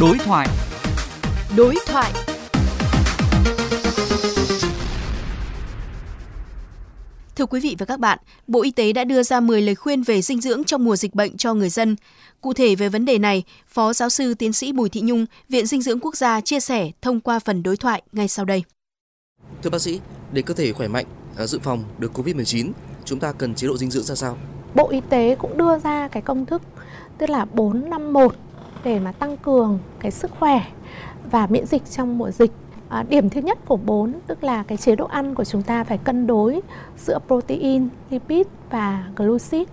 Đối thoại. Đối thoại. Thưa quý vị và các bạn, Bộ Y tế đã đưa ra 10 lời khuyên về dinh dưỡng trong mùa dịch bệnh cho người dân. Cụ thể về vấn đề này, Phó giáo sư tiến sĩ Bùi Thị Nhung, Viện Dinh dưỡng Quốc gia chia sẻ thông qua phần đối thoại ngay sau đây. Thưa bác sĩ, để cơ thể khỏe mạnh, à, dự phòng được COVID-19, chúng ta cần chế độ dinh dưỡng ra sao? Bộ Y tế cũng đưa ra cái công thức tức là 451 để mà tăng cường cái sức khỏe và miễn dịch trong mùa dịch. À, điểm thứ nhất của 4 tức là cái chế độ ăn của chúng ta phải cân đối giữa protein, lipid và glucid.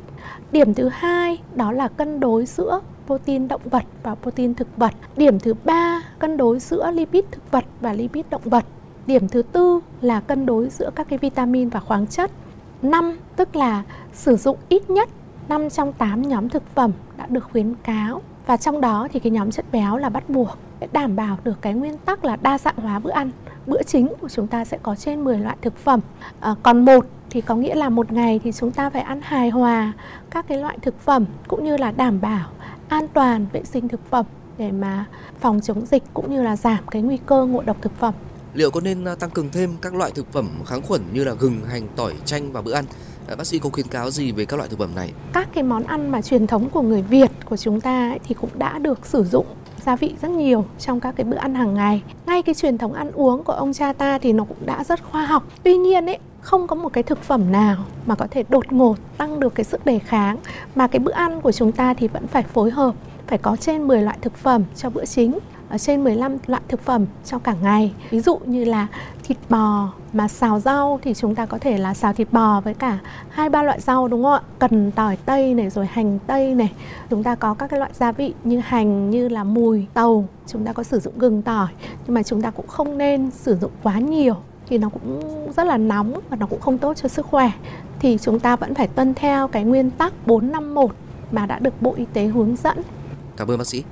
Điểm thứ hai đó là cân đối giữa protein động vật và protein thực vật. Điểm thứ ba cân đối giữa lipid thực vật và lipid động vật. Điểm thứ tư là cân đối giữa các cái vitamin và khoáng chất. 5 tức là sử dụng ít nhất 5 trong 8 nhóm thực phẩm đã được khuyến cáo và trong đó thì cái nhóm chất béo là bắt buộc để đảm bảo được cái nguyên tắc là đa dạng hóa bữa ăn. Bữa chính của chúng ta sẽ có trên 10 loại thực phẩm. À, còn một thì có nghĩa là một ngày thì chúng ta phải ăn hài hòa các cái loại thực phẩm cũng như là đảm bảo an toàn vệ sinh thực phẩm để mà phòng chống dịch cũng như là giảm cái nguy cơ ngộ độc thực phẩm. Liệu có nên à, tăng cường thêm các loại thực phẩm kháng khuẩn như là gừng, hành, tỏi, chanh vào bữa ăn? À, bác sĩ có khuyến cáo gì về các loại thực phẩm này? Các cái món ăn mà truyền thống của người Việt của chúng ta ấy, thì cũng đã được sử dụng gia vị rất nhiều trong các cái bữa ăn hàng ngày. Ngay cái truyền thống ăn uống của ông cha ta thì nó cũng đã rất khoa học. Tuy nhiên ấy, không có một cái thực phẩm nào mà có thể đột ngột tăng được cái sức đề kháng mà cái bữa ăn của chúng ta thì vẫn phải phối hợp phải có trên 10 loại thực phẩm cho bữa chính trên 15 loại thực phẩm trong cả ngày. Ví dụ như là thịt bò mà xào rau thì chúng ta có thể là xào thịt bò với cả hai ba loại rau đúng không ạ? Cần tỏi tây này rồi hành tây này. Chúng ta có các cái loại gia vị như hành như là mùi tàu, chúng ta có sử dụng gừng tỏi nhưng mà chúng ta cũng không nên sử dụng quá nhiều thì nó cũng rất là nóng và nó cũng không tốt cho sức khỏe thì chúng ta vẫn phải tuân theo cái nguyên tắc 451 mà đã được Bộ Y tế hướng dẫn. Cảm ơn bác sĩ.